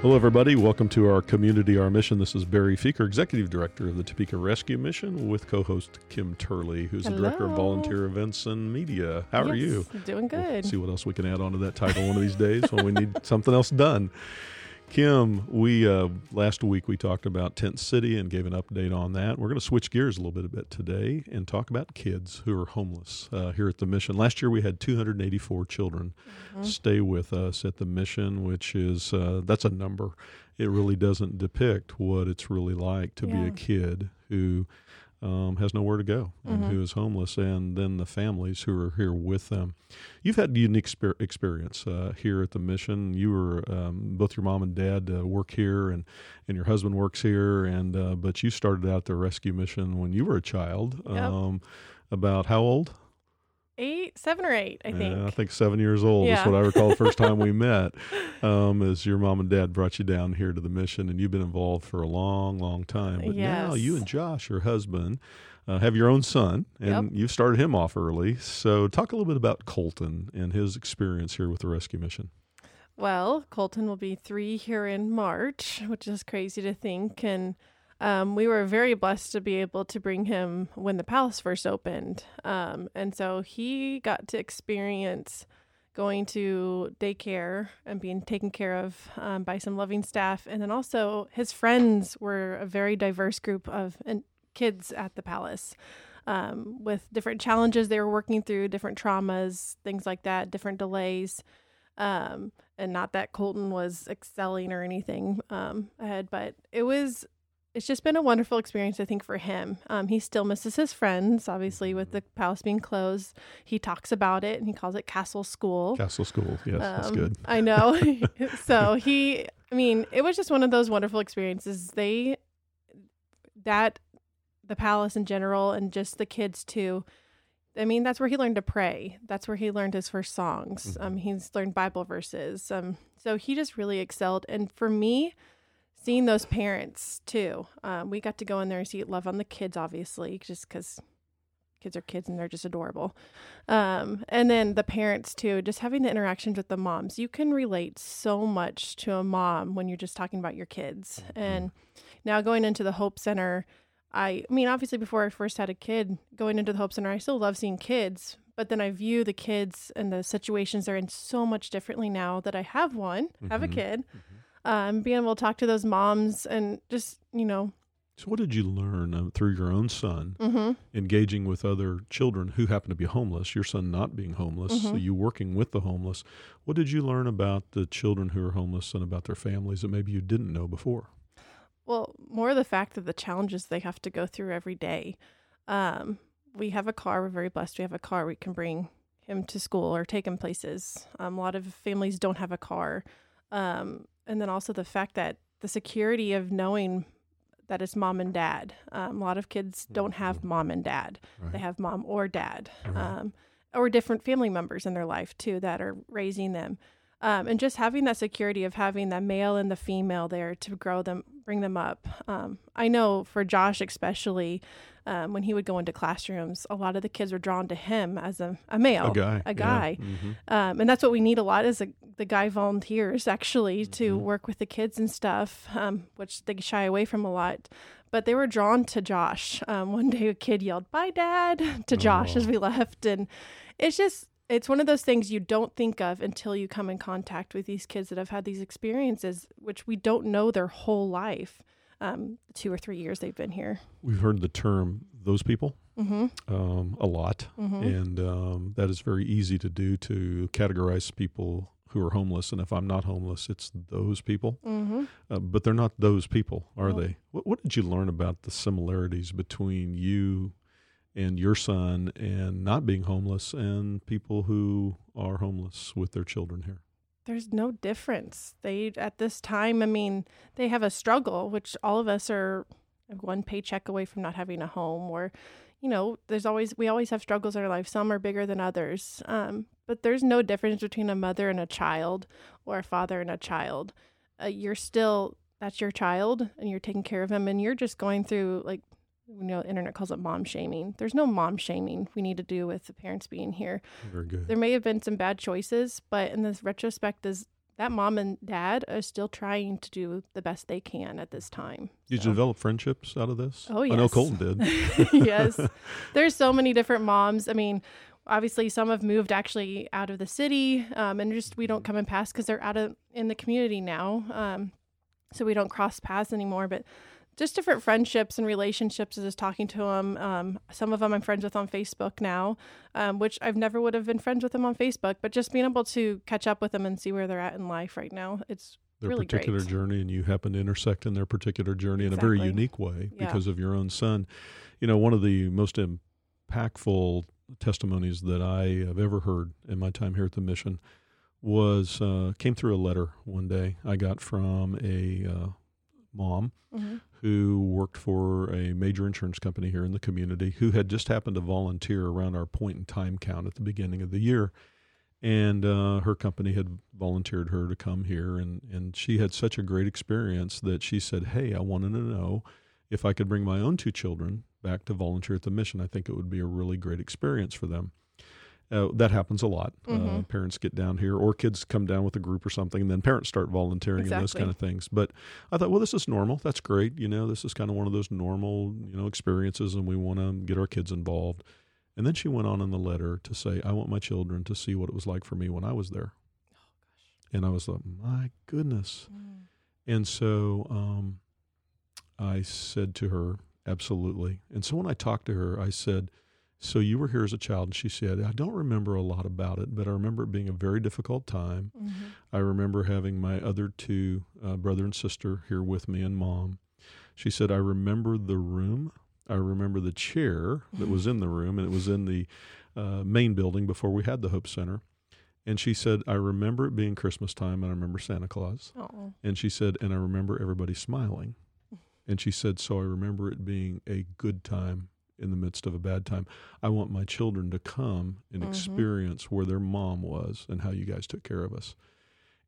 Hello, everybody. Welcome to our community, our mission. This is Barry Feaker, Executive Director of the Topeka Rescue Mission, with co host Kim Turley, who's the Director of Volunteer Events and Media. How are you? Doing We'll good. see what else we can add onto that title one of these days when we need something else done. Kim, we uh, last week we talked about Tent City and gave an update on that. We're going to switch gears a little bit, a bit today and talk about kids who are homeless uh, here at the mission. Last year we had 284 children Mhm. stay with us at the mission, which is uh, that's a number. It really doesn't depict what it's really like to be a kid who um, has nowhere to go and Mhm. who is homeless, and then the families who are here with them. You've had a unique spe- experience uh, here at the mission. You were um, both your mom and dad uh, work here, and and your husband works here, and uh, but you started out the rescue mission when you were a child. Yep. Um, about how old? Eight, seven or eight, I think. Yeah, I think seven years old is what I recall the first time we met. Um, as your mom and dad brought you down here to the mission, and you've been involved for a long, long time. But now you and Josh, your husband, uh, have your own son, and Yep. you've started him off early. So, talk a little bit about Colton and his experience here with the rescue mission. Well, Colton will be three here in March, which is crazy to think. And um, we were very blessed to be able to bring him when the palace first opened. Um, and so he got to experience going to daycare and being taken care of um, by some loving staff. And then also, his friends were a very diverse group of kids at the palace. Um, with different challenges they were working through, different traumas, things like that, different delays. Um, and not that Colton was excelling or anything um, ahead, but it was. It's just been a wonderful experience, I think, for him. Um, he still misses his friends, obviously, with the palace being closed. He talks about it and he calls it Castle School. Castle School, yes, that's Um, good. I know. so he, I mean, it was just one of those wonderful experiences. They, that, the palace in general, and just the kids too. I mean, that's where he learned to pray. That's where he learned his first songs. Mhm. Um, he's learned Bible verses. Um, so he just really excelled. And for me, seeing those parents too, um, we got to go in there and see love on the kids, obviously, just because kids are kids and they're just adorable. Um, and then the parents too, just having the interactions with the moms. You can relate so much to a mom when you're just talking about your kids. And now going into the Hope Center, I, I mean, obviously before I first had a kid, going into the Hope Center, I still love seeing kids, but then I view the kids and the situations they're in so much differently now that I have one, have a Mhm. kid. Um, being able to talk to those moms and just, you know, So, what did you learn uh, through your own son hmm engaging with other children who happen to be homeless, your son not being homeless, so Mhm. you working with the homeless. What did you learn about the children who are homeless and about their families that maybe you didn't know before? Well, more the fact of the challenges they have to go through every day. Um, we have a car. We're very blessed. We have a car. We can bring him to school or take him places. Um, a lot of families don't have a car. Um, and then also the fact that the security of knowing that it's mom and dad. Um, a lot of kids don't have mom and dad. Right. They have mom or dad, Right. um, or different family members in their life too that are raising them. Um, and just having that security of having the male and the female there to grow them, bring them up. Um, I know for Josh, especially um, when he would go into classrooms, a lot of the kids were drawn to him as a, a male, a guy. a guy. hmm Um, and that's what we need a lot is a, the guy volunteers actually to Mhm. work with the kids and stuff, um, which they shy away from a lot. But they were drawn to Josh. Um, one day a kid yelled, Bye, Dad, to Josh as Oh. we left. And it's just, it's one of those things you don't think of until you come in contact with these kids that have had these experiences, which we don't know their whole life. Um, two or three years they've been here. We've heard the term "those people" Mm-hmm. um, a lot, Mm-hmm. and um, that is very easy to do to categorize people who are homeless. And if I'm not homeless, it's those people. Mm-hmm. Uh, but they're not those people, are they? What, what did you learn about the similarities between you and your son and not being homeless and people who are homeless with their children here? there's no difference. They at this time, I mean, they have a struggle, which all of us are one paycheck away from not having a home or you know, there's always we always have struggles in our life. Some are bigger than others. Um, but there's no difference between a mother and a child or a father and a child. Uh, you're still that's your child and you're taking care of him and you're just going through like you know, the internet calls it mom shaming. There's no mom shaming we need to do with the parents being here Very good. there may have been some bad choices, but in this retrospect, is that mom and dad are still trying to do the best they can at this time. Did So- you develop friendships out of this? Oh, I know. Colton did. yes. There's so many different moms. I mean, obviously some have moved actually out of the city um, and just we don't come and pass because they're out of in the community now. Um, so we don't cross paths anymore. But just different friendships and relationships as just talking to them. Um, some of them I'm friends with on Facebook now, um, which I've never would have been friends with them on Facebook. But just being able to catch up with them and see where they're at in life right now, it's their really particular great. journey and you happen to intersect in their particular journey in a very unique way Yeah. because of your own son. You know, one of the most impactful testimonies that I have ever heard in my time here at the mission was uh, came through a letter one day I got from a uh, mom mhm. who worked for a major insurance company here in the community who had just happened to volunteer around our point in time count at the beginning of the year. And uh, her company had volunteered her to come here, and, and she had such a great experience that she said, Hey, I wanted to know if I could bring my own two children back to volunteer at the mission. I think it would be a really great experience for them. Uh, that happens a lot. Uh, Mhm. parents get down here, or kids come down with a group or something, and then parents start volunteering and those kind of things. But I thought, well, this is normal. That's great. You know, this is kind of one of those normal, you know, experiences, and we want to get our kids involved. And then she went on in the letter to say, I want my children to see what it was like for me when I was there. And I was like, my goodness. And so um, I said to her, absolutely. And so when I talked to her, I said, so you were here as a child? And she said, I don't remember a lot about it, but I remember it being a very difficult time. Mhm. I remember having my other two, uh, brother and sister, here with me and mom. She said, I remember the room. I remember the chair that was in the room, and it was in the uh, main building before we had the Hope Center. And she said, I remember it being Christmas time, and I remember Santa Claus. Oh. And she said, and I remember everybody smiling. And she said, so I remember it being a good time in the midst of a bad time. I want my children to come and Mhm. experience where their mom was and how you guys took care of us.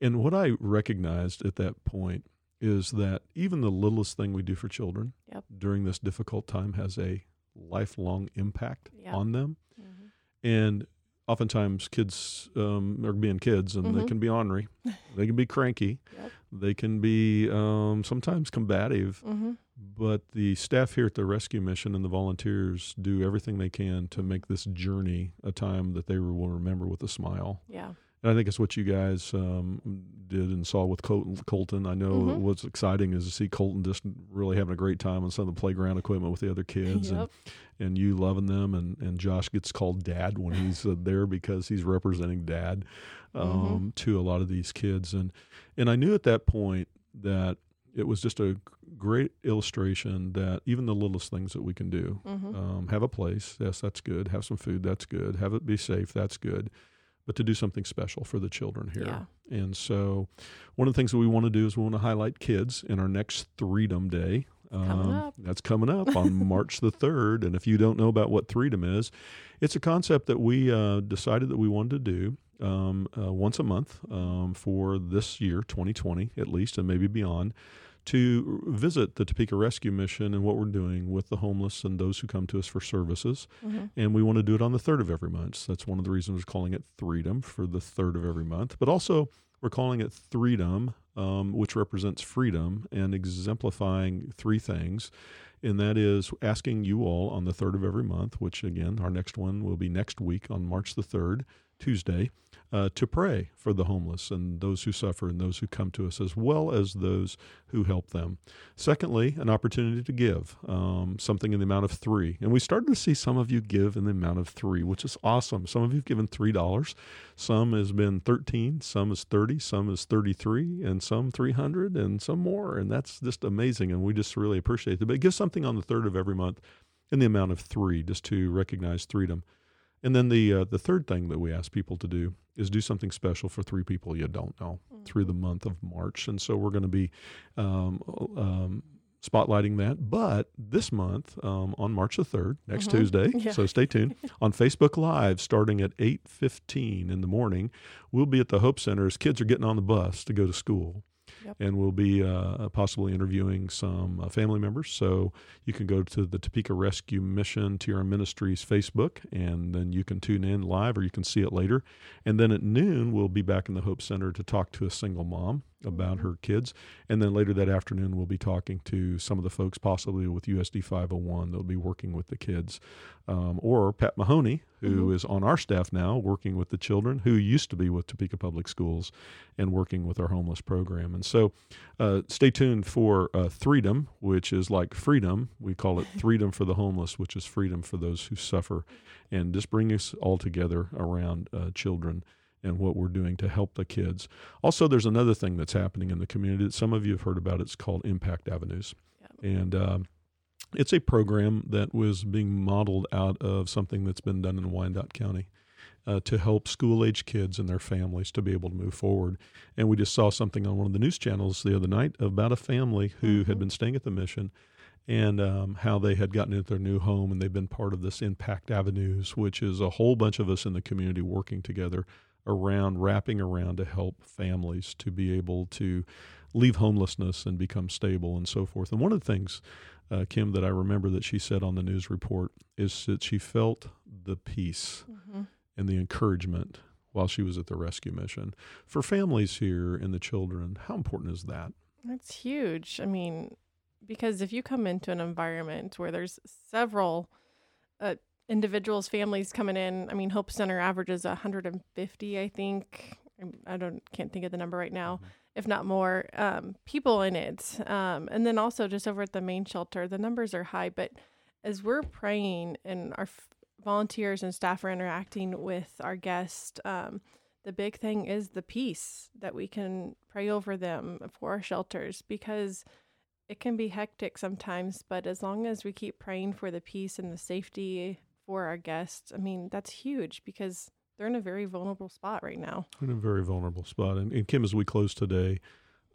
And what I recognized at that point is that even the littlest thing we do for children Yep. during this difficult time has a lifelong impact Yeah. on them. Mhm. And oftentimes kids um, are being kids and they Mhm. can be ornery, they can be cranky, Yep. they can be um, sometimes combative. Mhm. But the staff here at the rescue mission and the volunteers do everything they can to make this journey a time that they will remember with a smile. Yeah. And I think it's what you guys um, did and saw with Colton. Colton. I know Mhm. what's exciting is to see Colton just really having a great time on some of the playground equipment with the other kids, Yep. and, and you loving them. And, and Josh gets called Dad when he's uh, there because he's representing Dad um, Mhm. to a lot of these kids. And and I knew at that point that it was just a great illustration that even the littlest things that we can do Mhm. um, have a place. Yes, that's good. Have some food. That's good. Have it be safe. That's good. But to do something special for the children here. Yeah. And so, one of the things that we want to do is we want to highlight kids in our next Freedom Day. Um, Coming. That's coming up on March the 3rd. And if you don't know about what Freedom is, it's a concept that we uh, decided that we wanted to do um, uh, once a month um, for this year, 2020 at least, and maybe beyond, to visit the Topeka Rescue Mission and what we're doing with the homeless and those who come to us for services. Mhm. And we want to do it on the third of every month. So that's one of the reasons we're calling it Freedom for the third of every month. But also, we're calling it Freedom, um, which represents freedom and exemplifying three things. And that is asking you all on the third of every month, which again, our next one will be next week on March the 3rd, Tuesday, uh, to pray for the homeless and those who suffer and those who come to us, as well as those who help them. Secondly, an opportunity to give um, something in the amount of three. And we started to see some of you give in the amount of three, which is awesome. Some of you have given $3. Some has been 13, some is 30, some is 33, and some 300, and some more. And that's just amazing. And we just really appreciate it. But give something on the third of every month in the amount of three, just to recognize freedom. And then the uh, the third thing that we ask people to do is do something special for three people you don't know through the month of March. And so we're going to be um, um, spotlighting that. But this month, um, on March the third, next Mhm. Tuesday, Yeah. so stay tuned on Facebook Live, starting at eight fifteen in the morning. We'll be at the Hope Center as kids are getting on the bus to go to school. Yep. And we'll be uh, possibly interviewing some uh, family members. So you can go to the Topeka Rescue Mission TRM Ministries Facebook, and then you can tune in live or you can see it later. And then at noon, we'll be back in the Hope Center to talk to a single mom about Mhm. her kids. And then later that afternoon, we'll be talking to some of the folks, possibly with USD 501, that'll be working with the kids. Um, or Pat Mahoney, who is Mhm. on our staff now, working with the children, who used to be with Topeka Public Schools and working with our homeless program. And so uh, stay tuned for uh, Freedom, which is like freedom. We call it Freedom for the Homeless, which is freedom for those who suffer. And just bring us all together around uh, children and what we're doing to help the kids. Also, there's another thing that's happening in the community that some of you have heard about. It's called Impact Avenues. Yeah. And um, it's a program that was being modeled out of something that's been done in Wyandotte County uh, to help school age kids and their families to be able to move forward. And we just saw something on one of the news channels the other night about a family who had Mhm. been staying at the mission and um, how they had gotten into their new home and they've been part of this Impact Avenues, which is a whole bunch of us in the community working together around wrapping around to help families to be able to leave homelessness and become stable and so forth. And one of the things, uh, Kim, that I remember that she said on the news report is that she felt the peace Mhm. and the encouragement while she was at the rescue mission. For families here and the children, how important is that? That's huge. I mean, because if you come into an environment where there's several uh, individuals, families coming in, I mean, Hope Center averages 150, I think. I'm- don't can't think of the number right now, if not more, um, people in it. Um, and then also just over at the main shelter, the numbers are high. But as we're praying and our f- volunteers and staff are interacting with our guests, um, the big thing is the peace that we can pray over them for our shelters because it can be hectic sometimes, but as long as we keep praying for the peace and the safety for our guests, I mean, that's huge because they're in a very vulnerable spot right now. in a very vulnerable spot. And, and Kim, as we close today,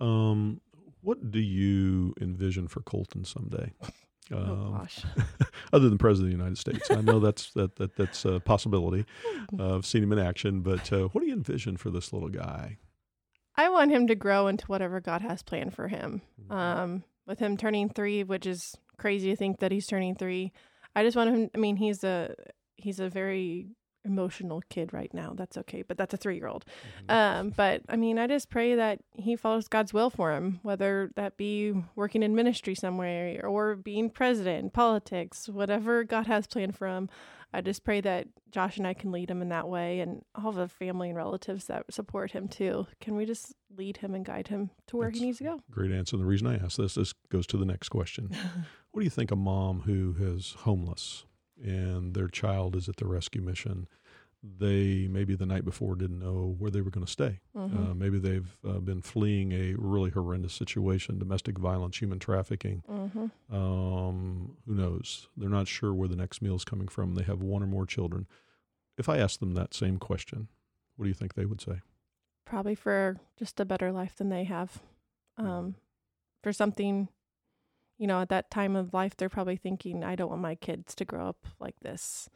um, what do you envision for Colton someday? oh Um, gosh. other than president of the United States, I know that's that, that that's a possibility. Uh, I've seen him in action, but uh, what do you envision for this little guy? I want him to grow into whatever God has planned for him. Mm-hmm. Um, with him turning three, which is crazy to think that he's turning three. I just want him. I mean, he's a he's a very emotional kid right now. That's okay, but that's a three year old. Um, but I mean, I just pray that he follows God's will for him, whether that be working in ministry somewhere or being president, politics, whatever God has planned for him. I just pray that Josh and I can lead him in that way, and all the family and relatives that support him too. Can we just lead him and guide him to where That's- he needs to go? Great answer. The reason I ask this, this goes to the next question. What do you think a mom who is homeless and their child is at the rescue mission? They maybe the night before didn't know where they were going to stay. Mhm. Uh, maybe they've uh, been fleeing a really horrendous situation, domestic violence, human trafficking. Mhm. Um, who knows? They're not sure where the next meal is coming from. They have one or more children. If I asked them that same question, what do you think they would say? Probably for just a better life than they have. Um, for something, you know, at that time of life, they're probably thinking, I don't want my kids to grow up like this.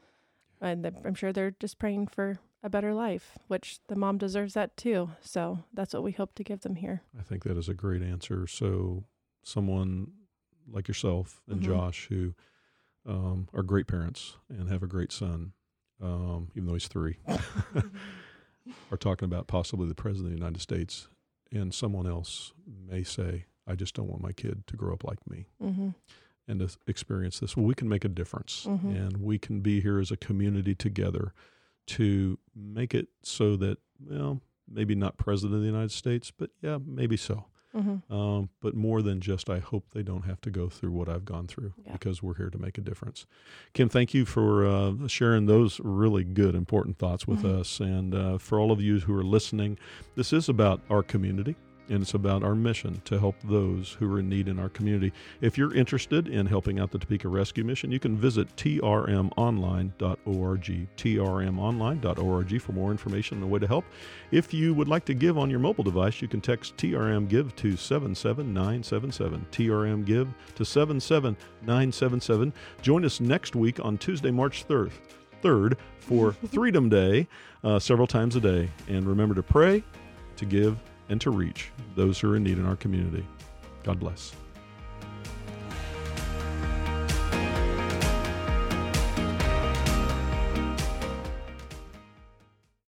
And I'm sure they're just praying for a better life, which the mom deserves that too. So that's what we hope to give them here. I think that is a great answer. So, someone like yourself and Mhm. Josh, who um, are great parents and have a great son, um, even though he's three, are talking about possibly the president of the United States, and someone else may say, "I just don't want my kid to grow up like me." hmm and to experience this. Well, we can make a difference, Mhm. and we can be here as a community together to make it so that, well, maybe not president of the United States, but yeah, maybe so. hmm Um, but more than just, I hope they don't have to go through what I've gone through Yeah. because we're here to make a difference. Kim, thank you for uh, sharing those really good, important thoughts with Mhm. us. And uh, for all of you who are listening, this is about our community. And it's about our mission to help those who are in need in our community. If you're interested in helping out the Topeka Rescue Mission, you can visit trmonline.org, trmonline.org for more information and a way to help. If you would like to give on your mobile device, you can text TRM Give to 77977. TRM Give to 77977. Join us next week on Tuesday, March 3rd, 3rd for Freedom Day, uh, several times a day. And remember to pray, to give, and to reach those who are in need in our community. God bless.